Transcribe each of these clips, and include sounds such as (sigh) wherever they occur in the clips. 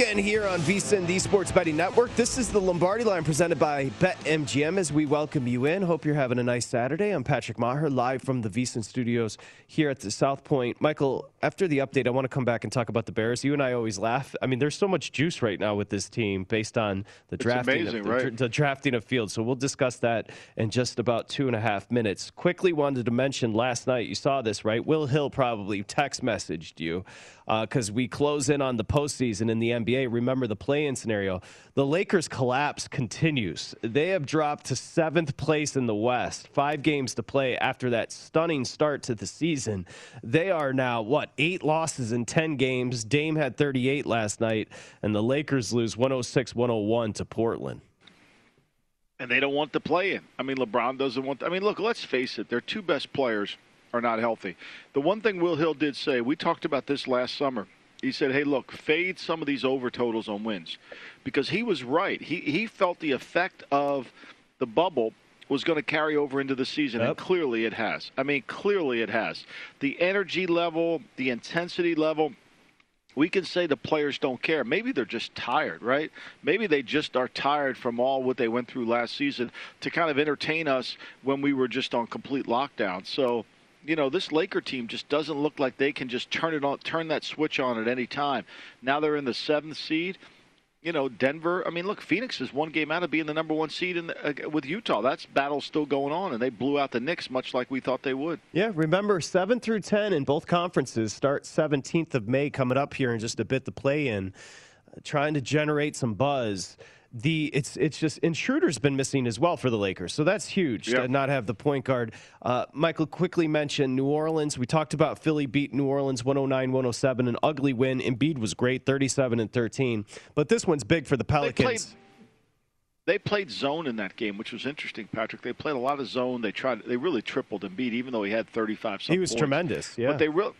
Weekend here on VSIN, the Sports Betting Network. This is the Lombardi line presented by BetMGM as we welcome you in. Hope you're having a nice Saturday. I'm Patrick Maher, live from the VSIN studios here at the South Point. Michael, after the update, I want to come back and talk about the Bears. You and I always laugh. I mean, there's so much juice right now with this team based on the drafting, amazing, of, the, right? the drafting of field. So we'll discuss that in just about two and a half minutes. Quickly wanted to mention last night, you saw this, right? Will Hill probably text messaged you because uh, we close in on the postseason in the NBA. Remember the play-in scenario. The Lakers' collapse continues. They have dropped to seventh place in the West. Five games to play after that stunning start to the season. They are now what eight losses in ten games. Dame had 38 last night, and the Lakers lose 106-101 to Portland. And they don't want to play in. I mean, LeBron doesn't want. To, I mean, look, let's face it. Their two best players are not healthy. The one thing Will Hill did say, we talked about this last summer. He said, "Hey, look, fade some of these over totals on wins," because he was right. He he felt the effect of the bubble was going to carry over into the season, yep. and clearly it has. I mean, clearly it has. The energy level, the intensity level. We can say the players don't care. Maybe they're just tired, right? Maybe they just are tired from all what they went through last season to kind of entertain us when we were just on complete lockdown. So you know, this Laker team just doesn't look like they can just turn it on, turn that switch on at any time. Now they're in the seventh seed. You know, Denver. I mean, look, Phoenix is one game out of being the number one seed in the, uh, with Utah. That's battle still going on, and they blew out the Knicks much like we thought they would. Yeah, remember seven through ten in both conferences start 17th of May coming up here in just a bit. The play in, uh, trying to generate some buzz the it's it's just Schröder's been missing as well for the Lakers, so that's huge yep. to not have the point guard. Uh, Michael quickly mentioned New Orleans. We talked about Philly beat New Orleans 109-107, an ugly win. Embiid was great, 37 and 13, but this one's big for the Pelicans. They played, they played zone in that game, which was interesting, Patrick. They played a lot of zone. They tried. They really tripled Embiid, even though he had 35. He was points. tremendous. Yeah, but they really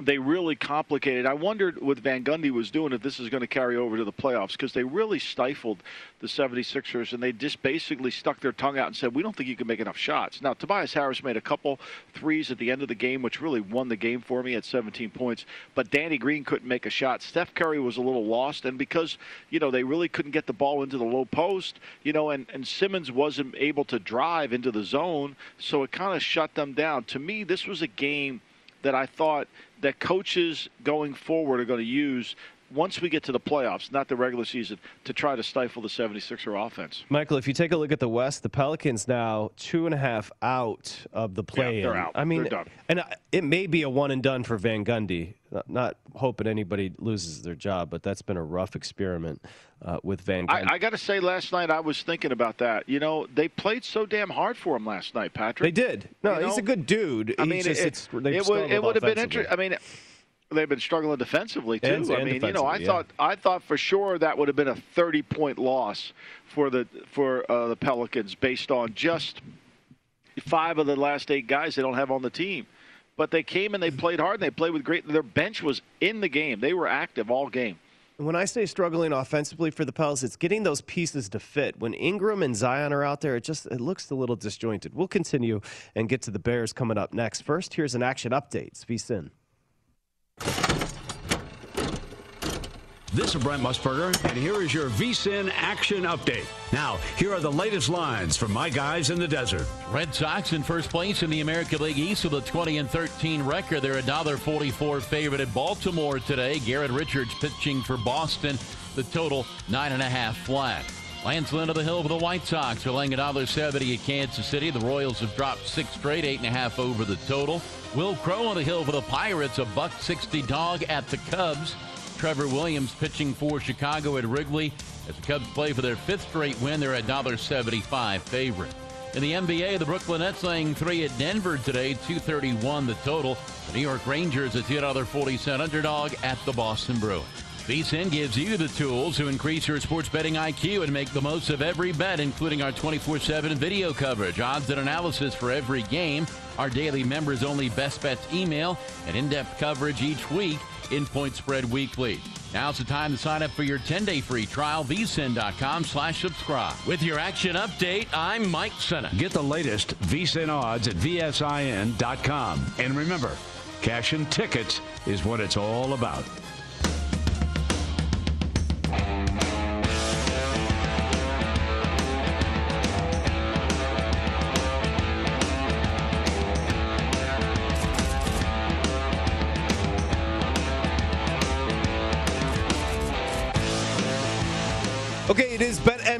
they really complicated. I wondered what Van Gundy was doing if this is going to carry over to the playoffs because they really stifled the 76ers and they just basically stuck their tongue out and said, We don't think you can make enough shots. Now, Tobias Harris made a couple threes at the end of the game, which really won the game for me at 17 points, but Danny Green couldn't make a shot. Seth Curry was a little lost, and because, you know, they really couldn't get the ball into the low post, you know, and, and Simmons wasn't able to drive into the zone, so it kind of shut them down. To me, this was a game that I thought that coaches going forward are going to use once we get to the playoffs, not the regular season, to try to stifle the 76er offense. Michael, if you take a look at the West, the Pelicans now two and a half out of the play. Yeah, they're out. I mean, they're done. and it may be a one and done for Van Gundy. Not hoping anybody loses their job, but that's been a rough experiment uh, with Van Gundy. I, I got to say, last night I was thinking about that. You know, they played so damn hard for him last night, Patrick. They did. No, you he's know? a good dude. I mean, just, it, it, would, it would have been interesting. I mean they've been struggling defensively too. And, I mean, you know, I yeah. thought I thought for sure that would have been a 30 point loss for the for uh, the Pelicans based on just five of the last eight guys they don't have on the team. But they came and they played hard and they played with great. Their bench was in the game. They were active all game. When I say struggling offensively for the Pels, it's getting those pieces to fit. When Ingram and Zion are out there, it just it looks a little disjointed. We'll continue and get to the Bears coming up next. First, here's an action update. VSIN. This is Brent Musburger, and here is your VSIN action update. Now, here are the latest lines from my guys in the desert. Red Sox in first place in the American League East with a 20 and 13 record. They're a $1.44 favorite at Baltimore today. Garrett Richards pitching for Boston. The total nine and a half flat. Lance Lynn of the Hill for the White Sox are laying $1.70 at Kansas City. The Royals have dropped six straight, eight and a half over the total. Wil Crowe on the Hill for the Pirates, a buck 60 dog at the Cubs. Trevor Williams pitching for Chicago at Wrigley. As the Cubs play for their fifth straight win, they're a $1.75 favorite. In the NBA, the Brooklyn Nets laying three at Denver today, 231 the total. The New York Rangers a $2.40 cent underdog at the Boston Bruins. VSIN gives you the tools to increase your sports betting IQ and make the most of every bet, including our 24 7 video coverage, odds and analysis for every game, our daily members only best bets email, and in depth coverage each week in Point Spread Weekly. Now's the time to sign up for your 10-day free trial, vsin.com slash subscribe. With your action update, I'm Mike Senna. Get the latest vsin odds at vsin.com. And remember, cash and tickets is what it's all about.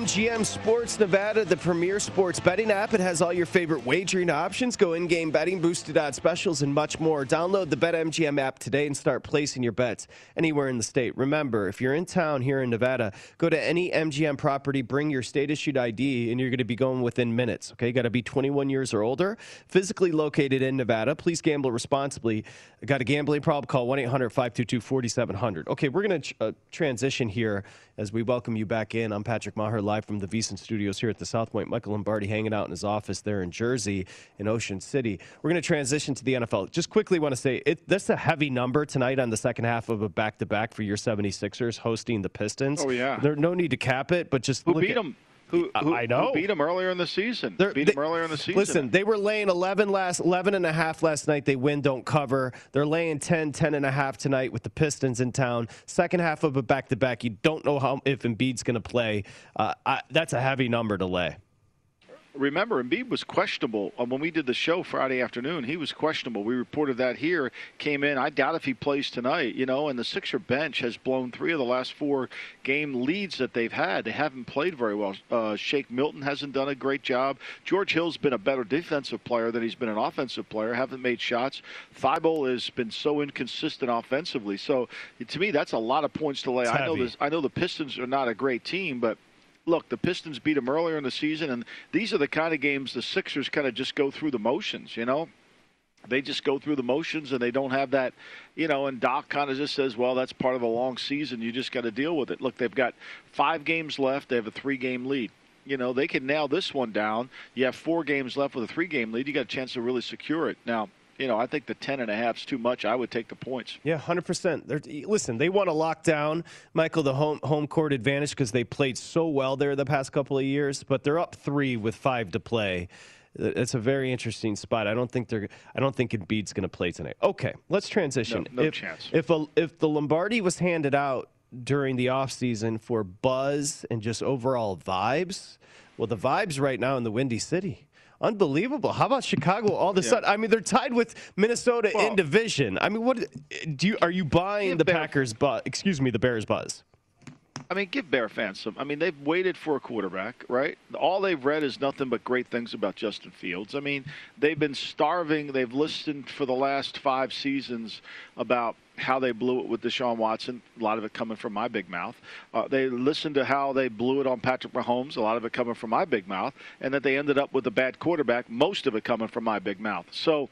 BetMGM Sports Nevada, the premier sports betting app. It has all your favorite wagering options, go in game betting, boosted odds specials, and much more. Download the BetMGM app today and start placing your bets anywhere in the state. Remember, if you're in town here in Nevada, go to any MGM property, bring your state issued ID, and you're going to be going within minutes. Okay, got to be 21 years or older, physically located in Nevada. Please gamble responsibly. Got a gambling problem? Call 1 800 522 4700. Okay, we're going to uh, transition here as we welcome you back in. I'm Patrick Maher, live from the VSiN Studios here at the South Point. Michael Lombardi hanging out in his office there in Jersey, in Ocean City. We're going to transition to the NFL. Just quickly want to say it, that's a heavy number tonight on the second half of a back to back for your 76ers hosting the Pistons. Oh, yeah. There's no need to cap it, but just Who beat at, them? Who, who, I know. Who beat them earlier in the season? They're- beat they- them earlier in the season. Listen, they were laying 11 last 11 and a half last night. They win, don't cover. They're laying 10, 10 and a half tonight with the Pistons in town. Second half of a back to back. You don't know how if Embiid's going to play. Uh, I, that's a heavy number to lay. Remember, Embiid was questionable uh, when we did the show Friday afternoon. He was questionable. We reported that here. Came in. I doubt if he plays tonight. You know, and the Sixer bench has blown three of the last four game leads that they've had. They haven't played very well. Uh, Shake Milton hasn't done a great job. George Hill's been a better defensive player than he's been an offensive player. Haven't made shots. Thybulle has been so inconsistent offensively. So to me, that's a lot of points to lay. It's I know heavy. this. I know the Pistons are not a great team, but look, the Pistons beat them earlier in the season, and these are the kind of games the Sixers kind of just go through the motions, you know? They just go through the motions and they don't have that, you know, and Doc kind of just says, well, that's part of a long season. You just got to deal with it. Look, they've got five games left, they have a three game lead. You know, they can nail this one down. You have four games left with a three game lead. You got a chance to really secure it. Now, you know, I think the ten and a half is too much. I would take the points. Yeah, hundred percent. Listen, they want to lock down Michael the home home court advantage because they played so well there the past couple of years. But they're up three with five to play. It's a very interesting spot. I don't think they're. I don't think Embiid's going to play tonight. Okay, let's transition. No- no if, chance. If a, if the Lombardi was handed out during the offseason for buzz and just overall vibes, well, the vibes right now in the Windy City. Unbelievable! How about Chicago? All of a Yeah. sudden, I mean, they're tied with Minnesota Well- in division. I mean, what do you are you buying the Bear- Packers? Buzz? Excuse me, the Bears buzz. I mean, give Bear fans some. I mean, they've waited for a quarterback, right? All they've read is nothing but great things about Justin Fields. I mean, they've been starving. They've listened for the last five seasons about how they blew it with Deshaun Watson. A lot of it coming from my big mouth. Uh, they listened to how they blew it on Patrick Mahomes. A lot of it coming from my big mouth, and that they ended up with a bad quarterback. Most of it coming from my big mouth. So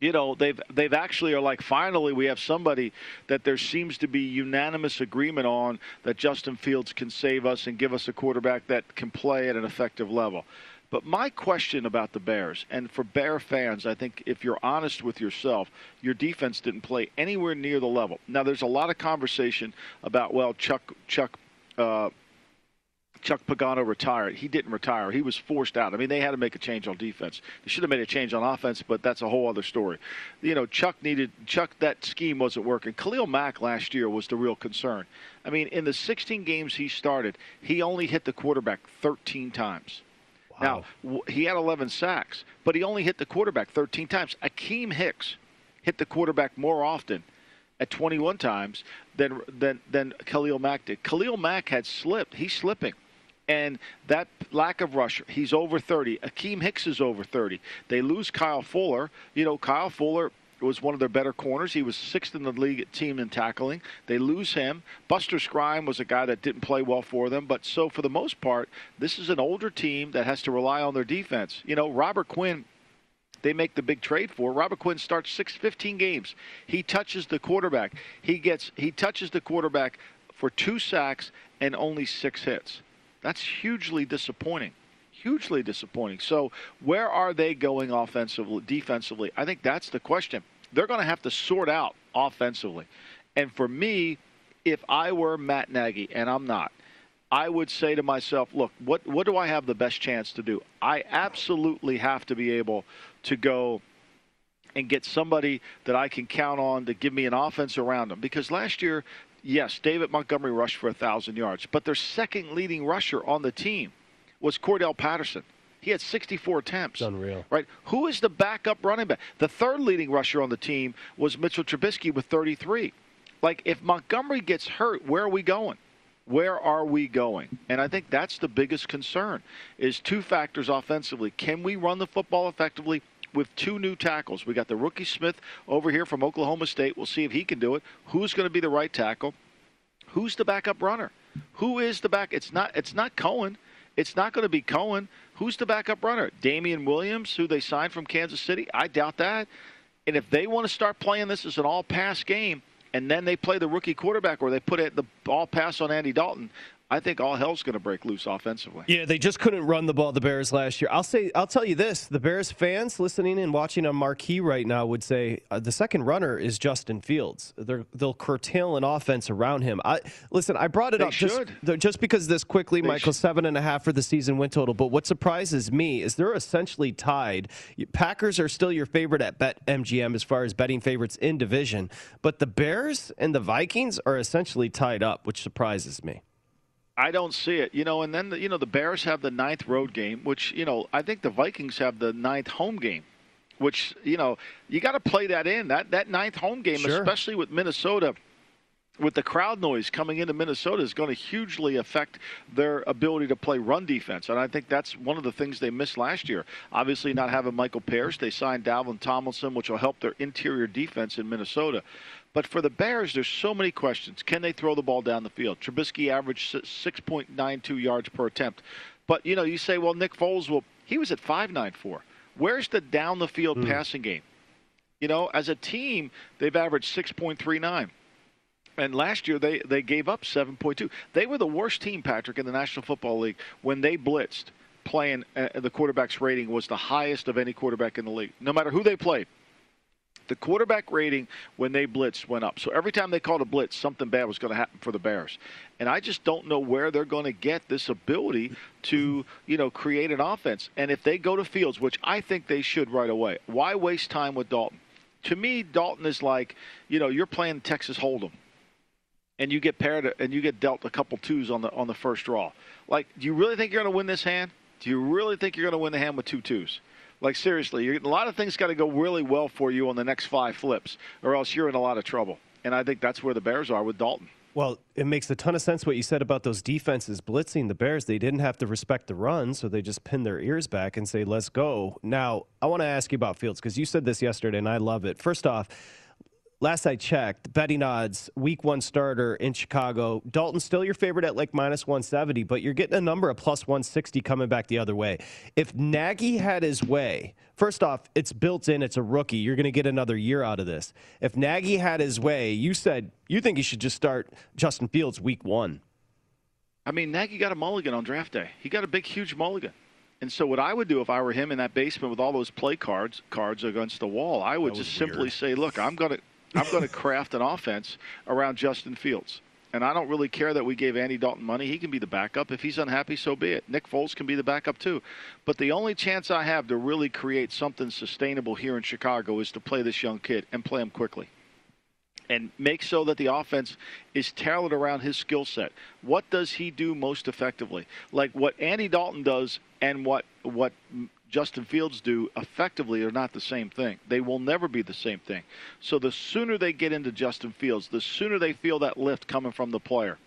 you know they've they've actually are like finally we have somebody that there seems to be unanimous agreement on that Justin Fields can save us and give us a quarterback that can play at an effective level. But my question about the Bears and for Bear fans, I think if you're honest with yourself, your defense didn't play anywhere near the level. Now there's a lot of conversation about well Chuck Chuck uh, Chuck Pagano retired. He didn't retire. He was forced out. I mean, they had to make a change on defense. They should have made a change on offense, but that's a whole other story. You know, Chuck needed Chuck. That scheme wasn't working. Khalil Mack last year was the real concern. I mean, in the 16 games he started, he only hit the quarterback 13 times. Now he had 11 sacks, but he only hit the quarterback 13 times. Akiem Hicks hit the quarterback more often at 21 times than than than Khalil Mack did. Khalil Mack had slipped. He's slipping. And that lack of rusher, he's over 30. Akiem Hicks is over 30. They lose Kyle Fuller. You know, Kyle Fuller was one of their better corners. He was sixth in the league team in tackling. They lose him. Buster Skrine was a guy that didn't play well for them. But so for the most part, this is an older team that has to rely on their defense. You know, Robert Quinn they make the big trade for. Robert Quinn starts six, 15 games. He touches the quarterback. He gets he touches the quarterback for two sacks and only six hits. That's hugely disappointing. Hugely disappointing. So where are they going offensively, defensively? I think that's the question. They're going to have to sort out offensively. And for me, if I were Matt Nagy, and I'm not, I would say to myself, look, what what do I have the best chance to do? I absolutely have to be able to go and get somebody that I can count on to give me an offense around them. Because last year, yes, David Montgomery rushed for a thousand yards, but their second leading rusher on the team was Cordarrelle Patterson. He had 64 attempts. It's unreal. Right? Who is the backup running back? The third leading rusher on the team was Mitchell Trubisky with 33. Like, if Montgomery gets hurt, where are we going? Where are we going? And I think that's the biggest concern is two factors offensively. Can we run the football effectively with two new tackles? We got the rookie Smith over here from Oklahoma State. We'll see if he can do it. Who's going to be the right tackle? Who's the backup runner? Who is the back? It's not it's not Cohen. It's not going to be Cohen. Who's the backup runner? Damien Williams, who they signed from Kansas City? I doubt that. And if they want to start playing this as an all pass game, and then they play the rookie quarterback or they put it the ball pass on Andy Dalton, I think all hell's going to break loose offensively. Yeah, they just couldn't run the ball. The Bears last year. I'll say, I'll tell you this: the Bears fans listening and watching on marquee right now would say uh, the second runner is Justin Fields. they will curtail an offense around him. I listen. I brought it they up should. just, just because this quickly, they Michael, should. seven and a half for the season win total. But what surprises me is they're essentially tied. Packers are still your favorite at Bet MGM as far as betting favorites in division, but the Bears and the Vikings are essentially tied up, which surprises me. I don't see it. You know, and then the, you know the Bears have the ninth road game, which you know I think the Vikings have the ninth home game, which you know you got to play that in that that ninth home game, sure. especially with Minnesota. With the crowd noise coming into Minnesota is going to hugely affect their ability to play run defense, and I think that's one of the things they missed last year. Obviously, not having Michael Pierce, they signed Dalvin Tomlinson, which will help their interior defense in Minnesota. But for the Bears, there's so many questions. Can they throw the ball down the field? Trubisky averaged 6.92 yards per attempt. But, you know, you say, well, Nick Foles, well, he was at 5.94. Where's the down the field mm. passing game? You know, as a team, they've averaged 6.39. And last year they, they gave up 7.2. They were the worst team, Patrick, in the National Football League when they blitzed. Playing uh, the quarterback's rating was the highest of any quarterback in the league, no matter who they played the quarterback rating when they blitzed went up. So every time they called a blitz, something bad was going to happen for the Bears. And I just don't know where they're going to get this ability to, you know, create an offense. And if they go to Fields, which I think they should right away, why waste time with Dalton? To me, Dalton is like, you know, you're playing Texas Hold'em and you get paired and you get dealt a couple twos on the on the first draw. Like, do you really think you're going to win this hand? Do you really think you're going to win the hand with two twos? Like seriously, a lot of things got to go really well for you on the next five flips, or else you're in a lot of trouble. And I think that's where the Bears are with Dalton. Well, it makes a ton of sense what you said about those defenses blitzing the Bears. They didn't have to respect the run, so they just pinned their ears back and say, "Let's go." Now, I want to ask you about Fields because you said this yesterday, and I love it. First off last I checked, betting odds, week one starter in Chicago. Dalton's still your favorite at like minus 170, but you're getting a number of plus 160 coming back the other way. If Nagy had his way, first off, it's built in, it's a rookie. You're going to get another year out of this. If Nagy had his way, you said you think he should just start Justin Fields week one. I mean, Nagy got a mulligan on draft day. He got a big, huge mulligan. And so, what I would do if I were him in that basement with all those play cards cards against the wall, I would just weird. simply say, "Look, I'm going to I'm going to craft an offense around Justin Fields. And I don't really care that we gave Andy Dalton money. He can be the backup. If he's unhappy, so be it. Nick Foles can be the backup too. But the only chance I have to really create something sustainable here in Chicago is to play this young kid and play him quickly. And make so that the offense is tailored around his skill set. What does he do most effectively? Like what Andy Dalton does and what what Justin Fields do effectively are not the same thing. They will never be the same thing. So the sooner they get into Justin Fields, the sooner they feel that lift coming from the player.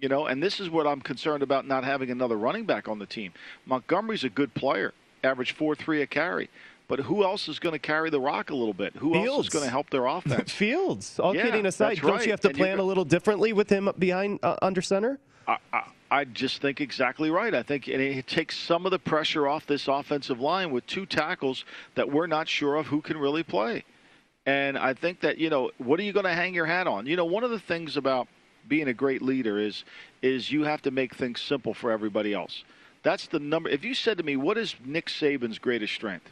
You know, and this is what I'm concerned about not having another running back on the team. Montgomery's a good player, average 4 3 a carry. But who else is going to carry the rock a little bit? Who Fields. else is going to help their offense? (laughs) Fields. All yeah, kidding aside, don't right. you have to and plan a little differently with him behind uh, under center? I, I, I just think exactly right. I think it takes some of the pressure off this offensive line with two tackles that we're not sure of who can really play. And I think that, you know, what are you going to hang your hat on? You know, one of the things about being a great leader is is you have to make things simple for everybody else. That's the number. If you said to me, what is Nick Saban's greatest strength?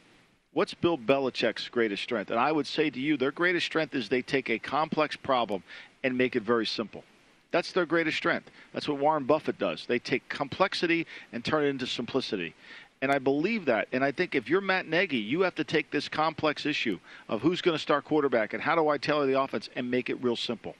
What's Bill Belichick's greatest strength? And I would say to you, their greatest strength is they take a complex problem and make it very simple. That's their greatest strength. That's what Warren Buffett does. They take complexity and turn it into simplicity. And I believe that. And I think if you're Matt Nagy, you have to take this complex issue of who's going to start quarterback and how do I tailor the offense and make it real simple.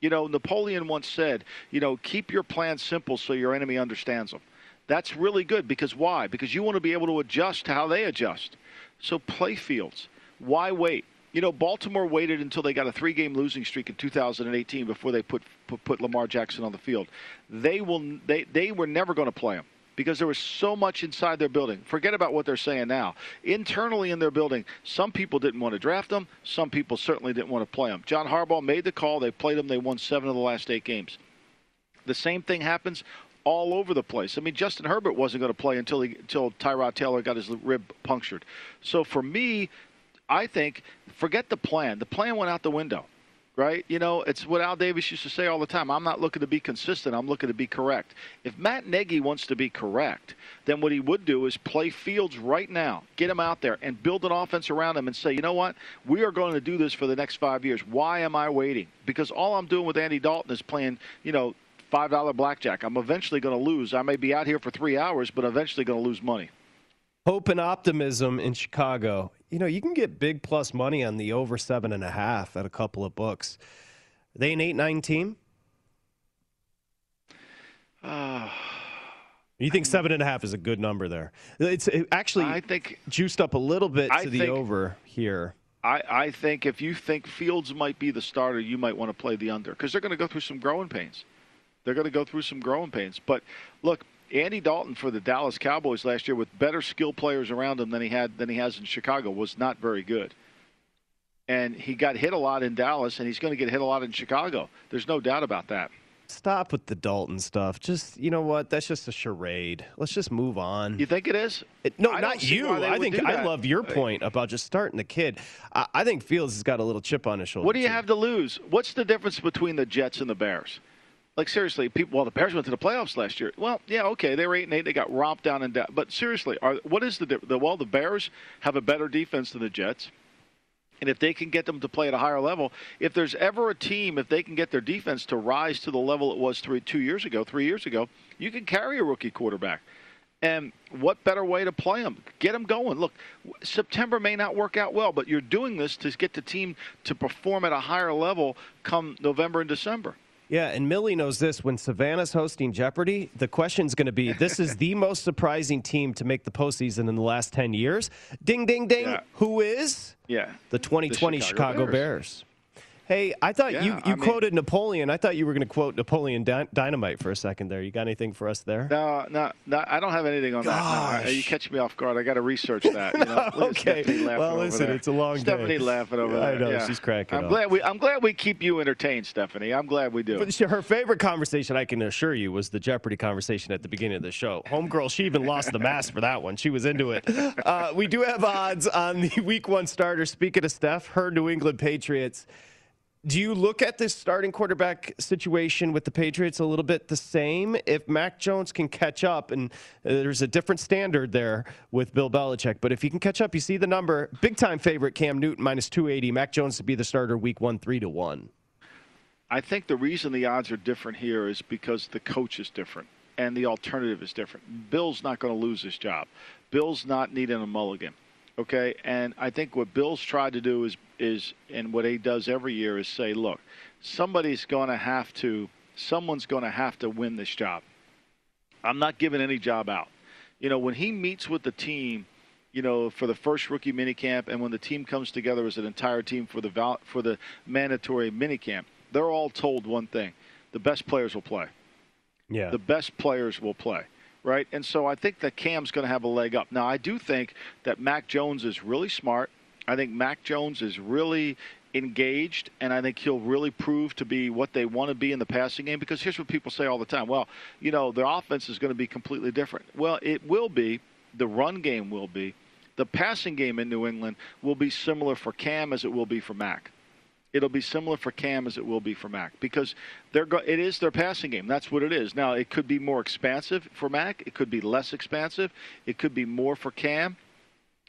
You know, Napoleon once said, you know, keep your plans simple so your enemy understands them. That's really good because why? Because you want to be able to adjust to how they adjust. So play fields. Why wait? You know, Baltimore waited until they got a three-game losing streak in 2018 before they put put, put Lamar Jackson on the field. They will. They they were never going to play him because there was so much inside their building. Forget about what they're saying now. Internally in their building, some people didn't want to draft them. Some people certainly didn't want to play them. John Harbaugh made the call. They played him. They won seven of the last eight games. The same thing happens all over the place. I mean, Justin Herbert wasn't going to play until he, until Tyrod Taylor got his rib punctured. So for me, I think forget the plan. The plan went out the window, right? You know, it's what Al Davis used to say all the time. I'm not looking to be consistent. I'm looking to be correct. If Matt Nagy wants to be correct, then what he would do is play Fields right now, get him out there, and build an offense around him, and say, you know what, we are going to do this for the next five years. Why am I waiting? Because all I'm doing with Andy Dalton is playing, you know, five dollar blackjack. I'm eventually going to lose. I may be out here for three hours, but eventually going to lose money. Hope and optimism in Chicago. You know, you can get big plus money on the over seven and a half at a couple of books. Are they an eight nine team? Uh, (sighs) you think seven and a half is a good number there? It's it actually I think juiced up a little bit to I the think, over here. I, I think if you think Fields might be the starter, you might want to play the under because they're going to go through some growing pains. They're going to go through some growing pains. But look, Andy Dalton for the Dallas Cowboys last year with better skill players around him than he had than he has in Chicago was not very good. And he got hit a lot in Dallas and he's going to get hit a lot in Chicago. There's no doubt about that. Stop with the Dalton stuff. Just you know what? That's just a charade. Let's just move on. You think it is? It, no, I not you. I think I love your point about just starting the kid. I, I, think Fields has got a little chip on his shoulder. What do you too. have to lose? What's the difference between the Jets and the Bears? Like seriously, people. Well, the Bears went to the playoffs last year. Well, yeah, okay, they were eight and eight. They got romped down and down. But seriously, are what is the, the well? The Bears have a better defense than the Jets. And if they can get them to play at a higher level, if there's ever a team, if they can get their defense to rise to the level it was three, two years ago, three years ago, you can carry a rookie quarterback. And what better way to play them? Get them going. Look, September may not work out well, but you're doing this to get the team to perform at a higher level come November and December. Yeah, and Millie knows this. When Savannah's hosting Jeopardy, the question's going to be this is the (laughs) most surprising team to make the postseason in the last 10 years. Ding, ding, ding. Yeah. Who is? Yeah. The 2020 the Chicago, Chicago Bears. Bears. Hey, I thought yeah, you, you I quoted mean, Napoleon. I thought you were going to quote Napoleon Dynamite for a second there. You got anything for us there? No, no, no I don't have anything on Gosh. that. No, you catch me off guard. I got to research that. (laughs) You know? okay. Well, listen, it's a long Stephanie day. laughing over there. I know yeah. she's cracking. I'm up. glad we. I'm glad we keep you entertained, Stephanie. I'm glad we do. But her favorite conversation, I can assure you, was the Jeopardy conversation at the beginning of the show. Homegirl, she even lost the mask for that one. She was into it. Uh, we do have odds on the (laughs) Week One starter. Speaking of Steph, her New England Patriots do you look at this starting quarterback situation with the Patriots a little bit the same? If Mac Jones can catch up, and uh, there's a different standard there with Bill Belichick, but if he can catch up, you see the number. Big time favorite Cam Newton minus 280. Mac Jones to be the starter week one, three to one. I think the reason the odds are different here is because the coach is different and the alternative is different. Bill's not going to lose his job. Bill's not needing a mulligan. Okay, and I think what Bill's tried to do is is and what he does every year is say, look, somebody's going to have to, someone's going to have to win this job. I'm not giving any job out. You know, when he meets with the team, you know, for the first rookie minicamp, and when the team comes together as an entire team for the val- for the mandatory minicamp, they're all told one thing: the best players will play. Yeah. The best players will play right? And so I think that Cam's going to have a leg up. Now, I do think that Mac Jones is really smart. I think Mac Jones is really engaged, and I think he'll really prove to be what they want to be in the passing game. Because here's what people say all the time: "Well, you know, the offense is going to be completely different." Well, it will be. The run game will be. The passing game in New England will be similar for Cam as it will be for Mac it'll be similar for Cam as it will be for Mac because they're go- it is their passing game. That's what it is. Now it could be more expansive for Mac. It could be less expansive. It could be more for Cam.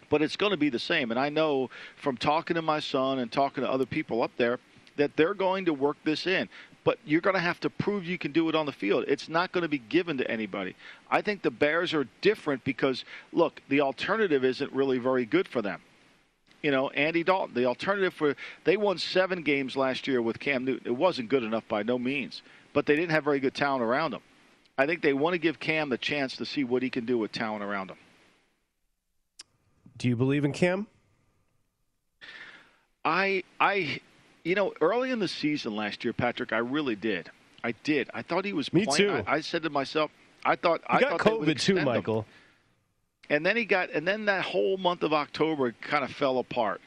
But it's going to be the same. And I know from talking to my son and talking to other people up there that they're going to work this in. But you're going to have to prove you can do it on the field. It's not going to be given to anybody. I think the Bears are different because, look, the alternative isn't really very good for them you know, Andy Dalton. The alternative for they won seven games last year with Cam Newton. It wasn't good enough by no means, but they didn't have very good talent around him. I think they want to give Cam the chance to see what he can do with talent around him. Do you believe in Cam? I I you know, early in the season last year, Patrick, I really did. I did. I thought he was Me playing. too. I, I said to myself, I thought You I got thought COVID too, Michael. him. And then he got, and then that whole month of October kind of fell apart.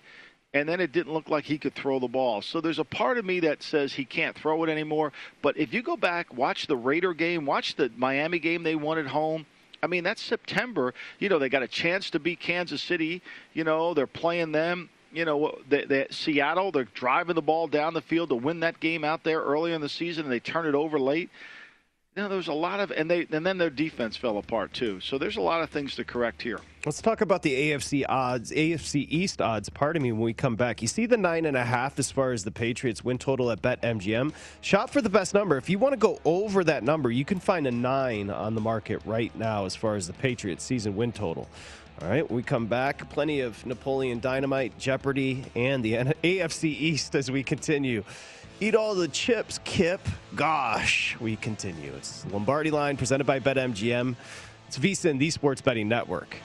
And then it didn't look like he could throw the ball. So there's a part of me that says he can't throw it anymore. But if you go back, watch the Raider game, watch the Miami game they won at home. I mean, that's September. You know, they got a chance to beat Kansas City. You know, they're playing them. You know, they, they, Seattle, they're driving the ball down the field to win that game out there early in the season, and they turn it over late. Know, there was a lot of, and they, and then their defense fell apart too. So there's a lot of things to correct here. Let's talk about the AFC odds, AFC East odds. Pardon me. When we come back, you see the nine and a half as far as the Patriots win total at BetMGM. Shop for the best number. If you want to go over that number, you can find a nine on the market right now as far as the Patriots season win total. All right, we come back. Plenty of Napoleon Dynamite, Jeopardy, and the AFC East as we continue. Eat all the chips, Kip. Gosh, we continue. It's Lombardi Line presented by BetMGM. It's VSIN, the Sports Betting Network.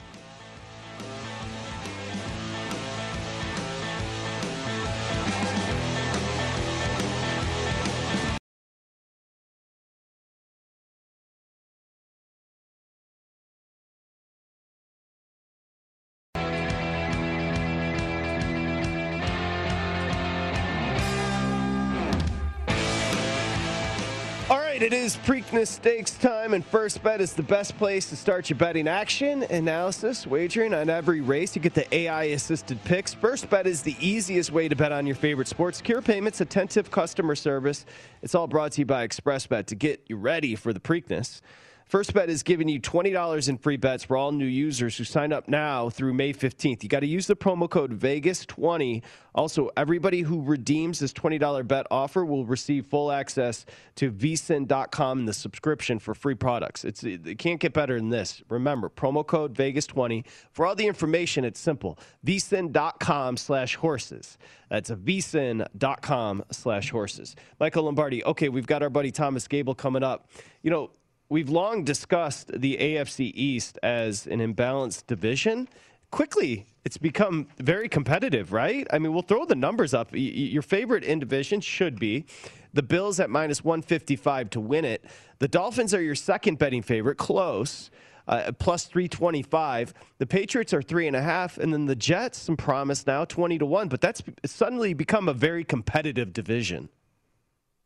Preakness Stakes time, and First Bet is the best place to start your betting action, analysis, wagering on every race. You get the AI assisted picks. First Bet is the easiest way to bet on your favorite sports. Secure payments, attentive customer service. It's all brought to you by ExpressBet to get you ready for the Preakness. First Bet is giving you $20 in free bets for all new users who sign up now through May 15th. You got to use the promo code VEGAS20. Also, everybody who redeems this $20 bet offer will receive full access to vsin.com and the subscription for free products. It's it can't get better than this. Remember, promo code VEGAS20. For all the information, it's simple. vsin.com slash horses. That's vsin.com slash horses. Michael Lombardi. Okay, we've got our buddy Thomas Gable coming up. You know, we've long discussed the AFC East as an imbalanced division. Quickly, it's become very competitive, right? I mean, we'll throw the numbers up. Your favorite in division should be the Bills at minus 155 to win it. The Dolphins are your second betting favorite, close. Uh, plus 325. The Patriots are three and a half, and then the Jets, some promise now, 20 to 1. But that's suddenly become a very competitive division.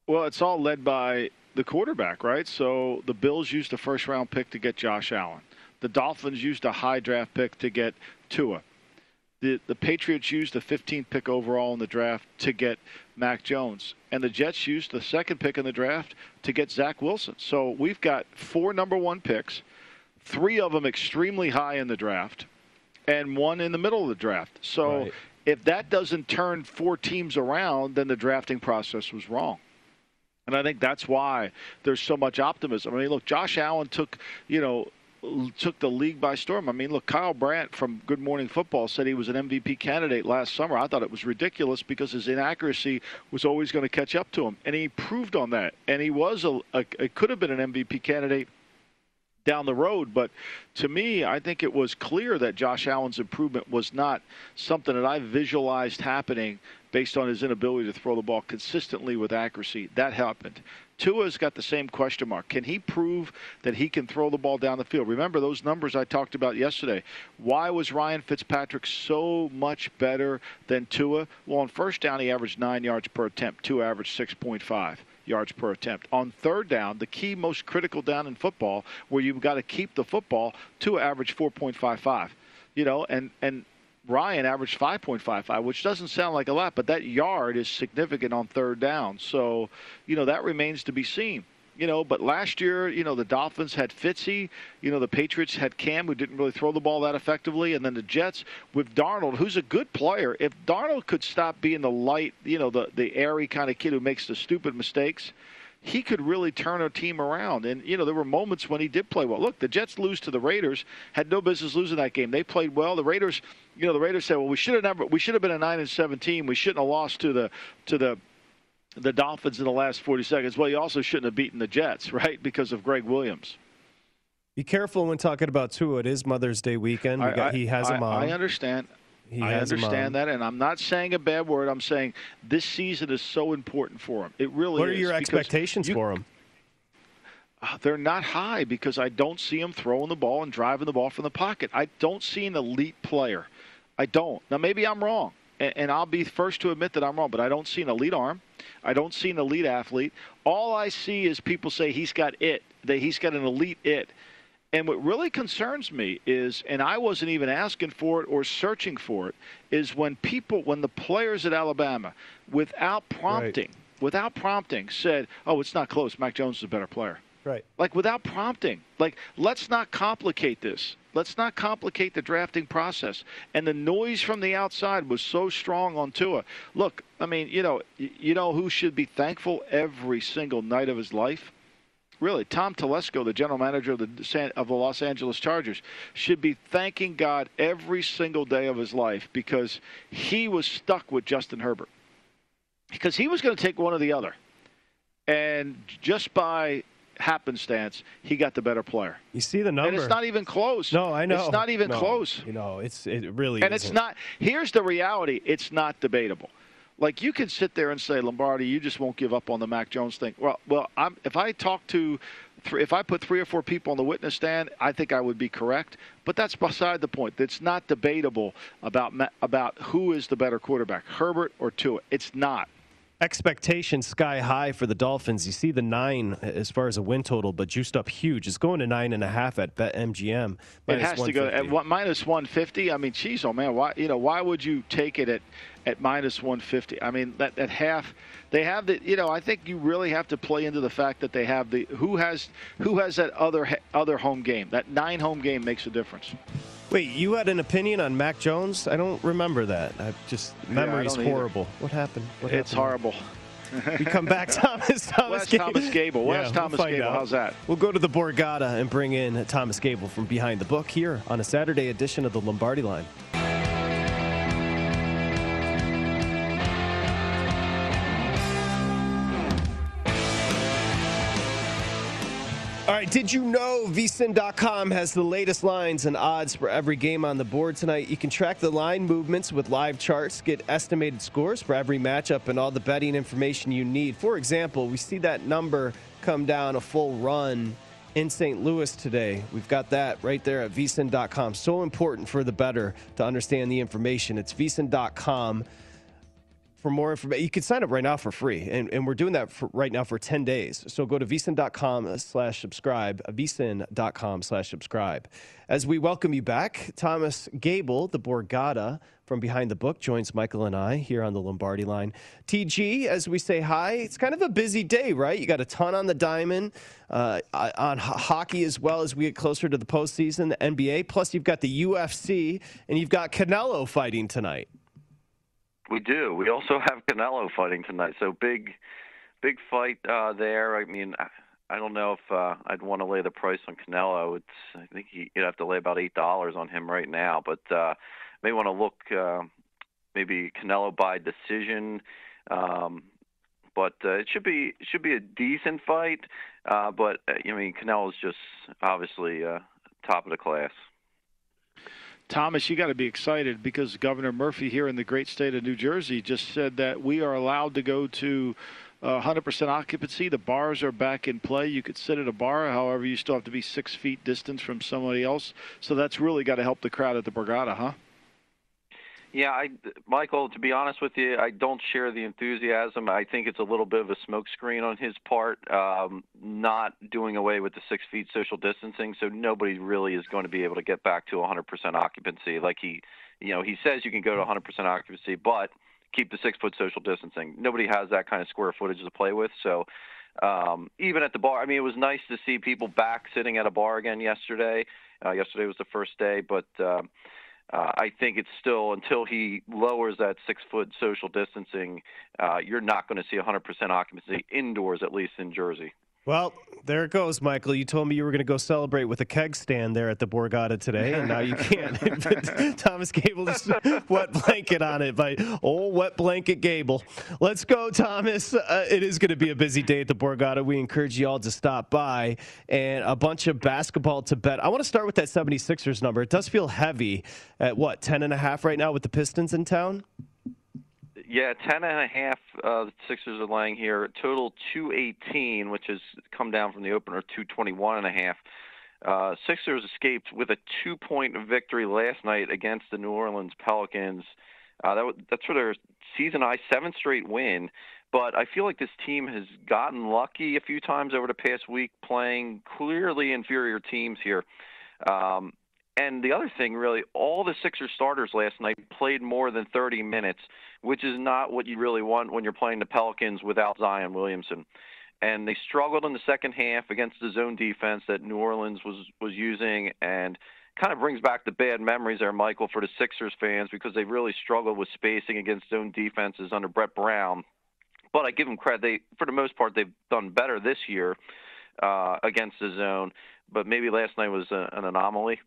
Well, it's all led by the quarterback, right? So the Bills used a first round pick to get Josh Allen. The Dolphins used a high draft pick to get Tua. The, the Patriots used the 15th pick overall in the draft to get Mac Jones. And the Jets used the second pick in the draft to get Zach Wilson. So we've got four number one picks, three of them extremely high in the draft, and one in the middle of the draft. So Right. if that doesn't turn four teams around, then the drafting process was wrong. And I think that's why there's so much optimism. I mean, look, Josh Allen took, you know, took the league by storm. I mean, look, Kyle Brandt from Good Morning Football said he was an MVP candidate last summer. I thought it was ridiculous because his inaccuracy was always going to catch up to him, and he proved on that. And he was a, a it could have been an MVP candidate down the road. But to me, I think it was clear that Josh Allen's improvement was not something that I visualized happening based on his inability to throw the ball consistently with accuracy. That happened. Tua's got the same question mark. Can he prove that he can throw the ball down the field? Remember those numbers I talked about yesterday. Why was Ryan Fitzpatrick so much better than Tua? Well, on first down, he averaged nine yards per attempt. Tua averaged 6.5 yards per attempt. On third down, the key most critical down in football, where you've got to keep the football, to average 4.55. You know, and and Ryan averaged 5.55, which doesn't sound like a lot, but that yard is significant on third down. So, you know, that remains to be seen. You know, but last year, you know, the Dolphins had Fitzy. You know, the Patriots had Cam, who didn't really throw the ball that effectively, and then the Jets with Darnold, who's a good player. If Darnold could stop being the light, you know, the the airy kind of kid who makes the stupid mistakes, he could really turn a team around. And you know, there were moments when he did play well. Look, the Jets lose to the Raiders, had no business losing that game. They played well. The Raiders, you know, the Raiders said, well, we should have never, we should have been a nine and seventeen. We shouldn't have lost to the to the the Dolphins in the last 40 seconds. Well, you also shouldn't have beaten the Jets, (laughs) right? Because of Gregg Williams. Be careful when talking about Tua. It is Mother's Day weekend. We got, he has a I- mom. I understand. He I understand that, and I'm not saying a bad word. I'm saying this season is so important for him. It really What are your expectations you- for him? Uh, They're not high because I don't see him throwing the ball and driving the ball from the pocket. I don't see an elite player. I don't. Now, maybe I'm wrong, and, and I'll be first to admit that I'm wrong, but I don't see an elite arm. I don't see an elite athlete. All I see is people say he's got it, that he's got an elite it. And what really concerns me is, and I wasn't even asking for it or searching for it, is when people, when the players at Alabama, without prompting, without prompting, said, "Oh, it's not close. Mac Jones is a better player." Right. Like without prompting. Like let's not complicate this. Let's not complicate the drafting process. And the noise from the outside was so strong on Tua. Look, I mean, you know, you know who should be thankful every single night of his life? Really, Tom Telesco, the general manager of the of the Los Angeles Chargers, should be thanking God every single day of his life because he was stuck with Justin Herbert. Because he was going to take one or the other. And just by happenstance, he got the better player. You see the number. And it's not even close. no, I know. It's not even No. close. You know, it's it really And it's isn't. not. Here's the reality: it's not debatable. Like you can sit there and say, Lombardi, you just won't give up on the Mac Jones thing. Well, well, I'm, if I talk to, three, if I put three or four people on the witness stand, I think I would be correct. But that's beside the point. It's not debatable about about who is the better quarterback, Herbert or Tua. It's not. Expectations sky high for the Dolphins. You see the nine as far as a win total, but juiced up huge. It's going to nine and a half at BetMGM. It has to go at 150. minus 150. I mean, geez, oh man, why you know why would you take it at at minus 150? I mean, that that half they have the you know I think you really have to play into the fact that they have the who has who has that other other home game. That nine home game makes a difference. Wait, you had an opinion on Mac Jones? I don't remember that. I just memory's either. horrible. What happened? What It's happened? horrible. We come back, (laughs) Thomas. Thomas Gable. Thomas Gable? Yeah, Thomas we'll Gable? out. How's that? We'll go to the Borgata and bring in Thomas Gable from behind the book here on a Saturday edition of the Lombardi Line. Did you know vsin.com has the latest lines and odds for every game on the board tonight? You can track the line movements with live charts, get estimated scores for every matchup, and all the betting information you need. For example, we see that number come down a full run in St. Louis today. We've got that right there at vsin.com. So important for the better to understand the information. It's vsin.com for more information, you can sign up right now for free. And, and we're doing that right now for 10 days. So go to vsin.com slash subscribe, vsin.com slash subscribe. As we welcome you back, Thomas Gable, the Borgata from Behind the Book, joins Michael and I here on the Lombardi line. TG, as we say hi, it's kind of a busy day, right? You got a ton on the diamond, uh, on ho- hockey as well as we get closer to the postseason, the NBA. Plus, you've got the UFC and you've got Canelo fighting tonight. We do. We also have Canelo fighting tonight, so big, big fight uh, there. I mean, I, don't know if uh, I'd want to lay the price on Canelo. It's I think he, you'd have to lay about eight dollars on him right now, but uh, may want to look uh, maybe Canelo by decision. Um, but uh, it should be it should be a decent fight. Uh, but uh, I mean, Canelo's just obviously uh, top of the class. Thomas, you got to be excited because Governor Murphy here in the great state of New Jersey just said that we are allowed to go to uh, 100% occupancy. The bars are back in play. You could sit at a bar, however, you still have to be six feet distance from somebody else. So that's really got to help the crowd at the Borgata, huh? Yeah, I, Michael. To be honest with you, I don't share the enthusiasm. I think it's a little bit of a smokescreen on his part, um, not doing away with the six feet social distancing. So nobody really is going to be able to get back to 100% occupancy. Like he, you know, he says you can go to 100% occupancy, but keep the six foot social distancing. Nobody has that kind of square footage to play with. So um, even at the bar, I mean, it was nice to see people back sitting at a bar again yesterday. Uh, yesterday was the first day, but. Uh, uh, I think it's still until he lowers that six foot social distancing, uh, you're not going to see 100% occupancy indoors, at least in Jersey. Well, there it goes, Michael. You told me you were going to go celebrate with a keg stand there at the Borgata today, and now you can't. (laughs) Thomas Gable's wet blanket on it by old wet blanket Gable. Let's go, Thomas. Uh, it is going to be a busy day at the Borgata. We encourage you all to stop by and a bunch of basketball to bet. I want to start with that 76ers number. It does feel heavy at what, 10 and a half right now with the Pistons in town? Yeah, ten and a half. Uh, the Sixers are laying here. Total two eighteen, which has come down from the opener two twenty one and a half. Uh, Sixers escaped with a two point victory last night against the New Orleans Pelicans. Uh, that, that's for their season high seventh straight win. But I feel like this team has gotten lucky a few times over the past week, playing clearly inferior teams here. Um, and the other thing, really, all the Sixers starters last night played more than 30 minutes, which is not what you really want when you're playing the Pelicans without Zion Williamson. And they struggled in the second half against the zone defense that New Orleans was was using, and kind of brings back the bad memories there, Michael, for the Sixers fans because they really struggled with spacing against zone defenses under Brett Brown. But I give them credit; they, for the most part, they've done better this year uh, against the zone. But maybe last night was a, an anomaly.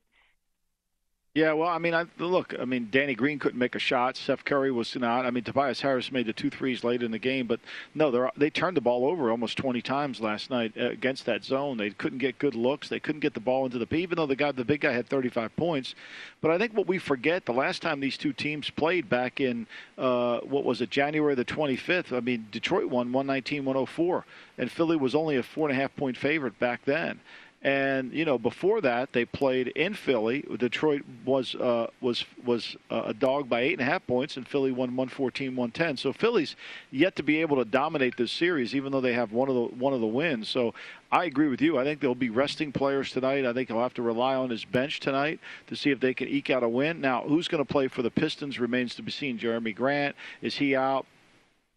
Yeah, well, I mean, I, look, I mean, Danny Green couldn't make a shot. Seth Curry was not. I mean, Tobias Harris made the two threes late in the game, but no, they they turned the ball over almost 20 times last night uh, against that zone. They couldn't get good looks. They couldn't get the ball into the P, even though the guy, the big guy, had 35 points. But I think what we forget the last time these two teams played back in uh, what was it, January the 25th. I mean, Detroit won 119-104, and Philly was only a four and a half point favorite back then. And you know, before that, they played in Philly. Detroit was uh, was was uh, a dog by eight and a half points, and Philly won 114-110. So Philly's yet to be able to dominate this series, even though they have one of the one of the wins. So I agree with you. I think they'll be resting players tonight. I think he'll have to rely on his bench tonight to see if they can eke out a win. Now, who's going to play for the Pistons remains to be seen. Jerami Grant is he out?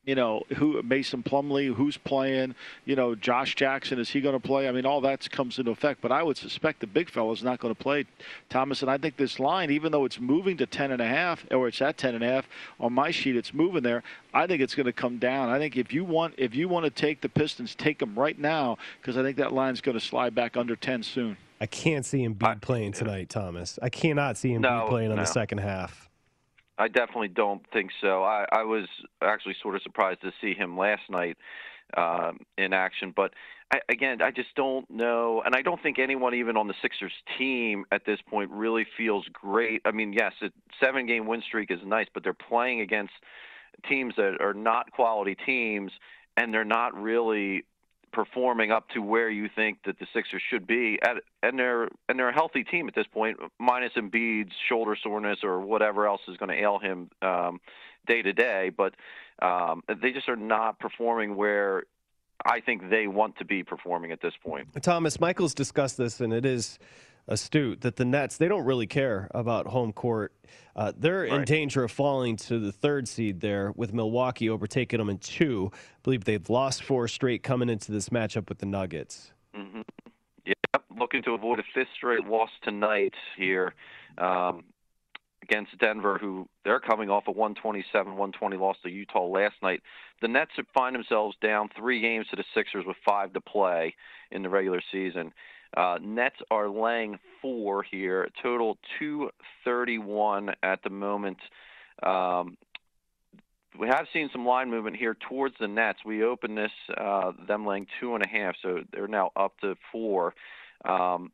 You know, who Mason Plumlee, who's playing, you know, Josh Jackson, is he going to play? I mean, all that comes into effect. But I would suspect the big fellow is not going to play, Thomas. And I think this line, even though it's moving to ten and a half, or it's at ten and a half on my sheet, it's moving there. I think it's going to come down. I think if you want, if you want to take the Pistons, take them right now because I think that line's going to slide back under ten soon. I can't see him be playing tonight, Thomas. I cannot see him no, be playing on no. the second half. I definitely don't think so. I, I was actually sort of surprised to see him last night um, in action, but I, again, I just don't know, and I don't think anyone even on the Sixers team at this point really feels great. I mean, yes, a seven-game win streak is nice, but they're playing against teams that are not quality teams, and they're not really performing up to where you think that the Sixers should be, at, and they're and they're a healthy team at this point, minus Embiid's shoulder soreness or whatever else is going to ail him um, day to day. But um, they just are not performing where I think they want to be performing at this point. Thomas Michaels discussed this, and it is astute that the Nets they don't really care about home court. Uh, they're right. in danger of falling to the third seed there with Milwaukee overtaking them in two. I believe they've lost four straight coming into this matchup with the Nuggets. Mm-hmm. Yeah, looking to avoid a fifth straight loss tonight here um, against Denver, who they're coming off a 127-120 loss to Utah last night. The Nets find themselves down three games to the Sixers with five to play in the regular season. Uh, Nets are laying four here, total 231 at the moment. Um, we have seen some line movement here towards the Nets. We opened this, uh, them laying two and a half, so they're now up to four. Um,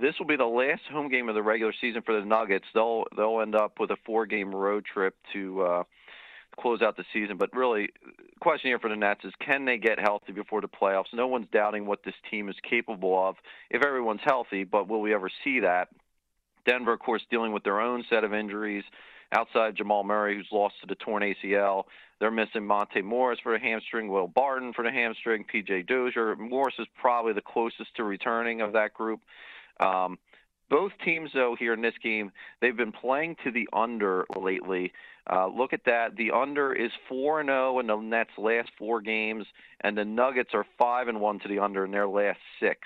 this will be the last home game of the regular season for the Nuggets. They'll they'll end up with a four-game road trip to uh, close out the season. But really, question here for the Nets is can they get healthy before the playoffs? No one's doubting what this team is capable of if everyone's healthy, but will we ever see that? Denver, of course, dealing with their own set of injuries. Outside Jamal Murray, who's lost to the torn ACL, they're missing Monte Morris for the hamstring, Will Barton for the hamstring, PJ Dozier. Morris is probably the closest to returning of that group. Um, both teams, though, here in this game, they've been playing to the under lately. Uh, look at that. The under is 4 0 in the Nets' last four games, and the Nuggets are 5 and 1 to the under in their last six.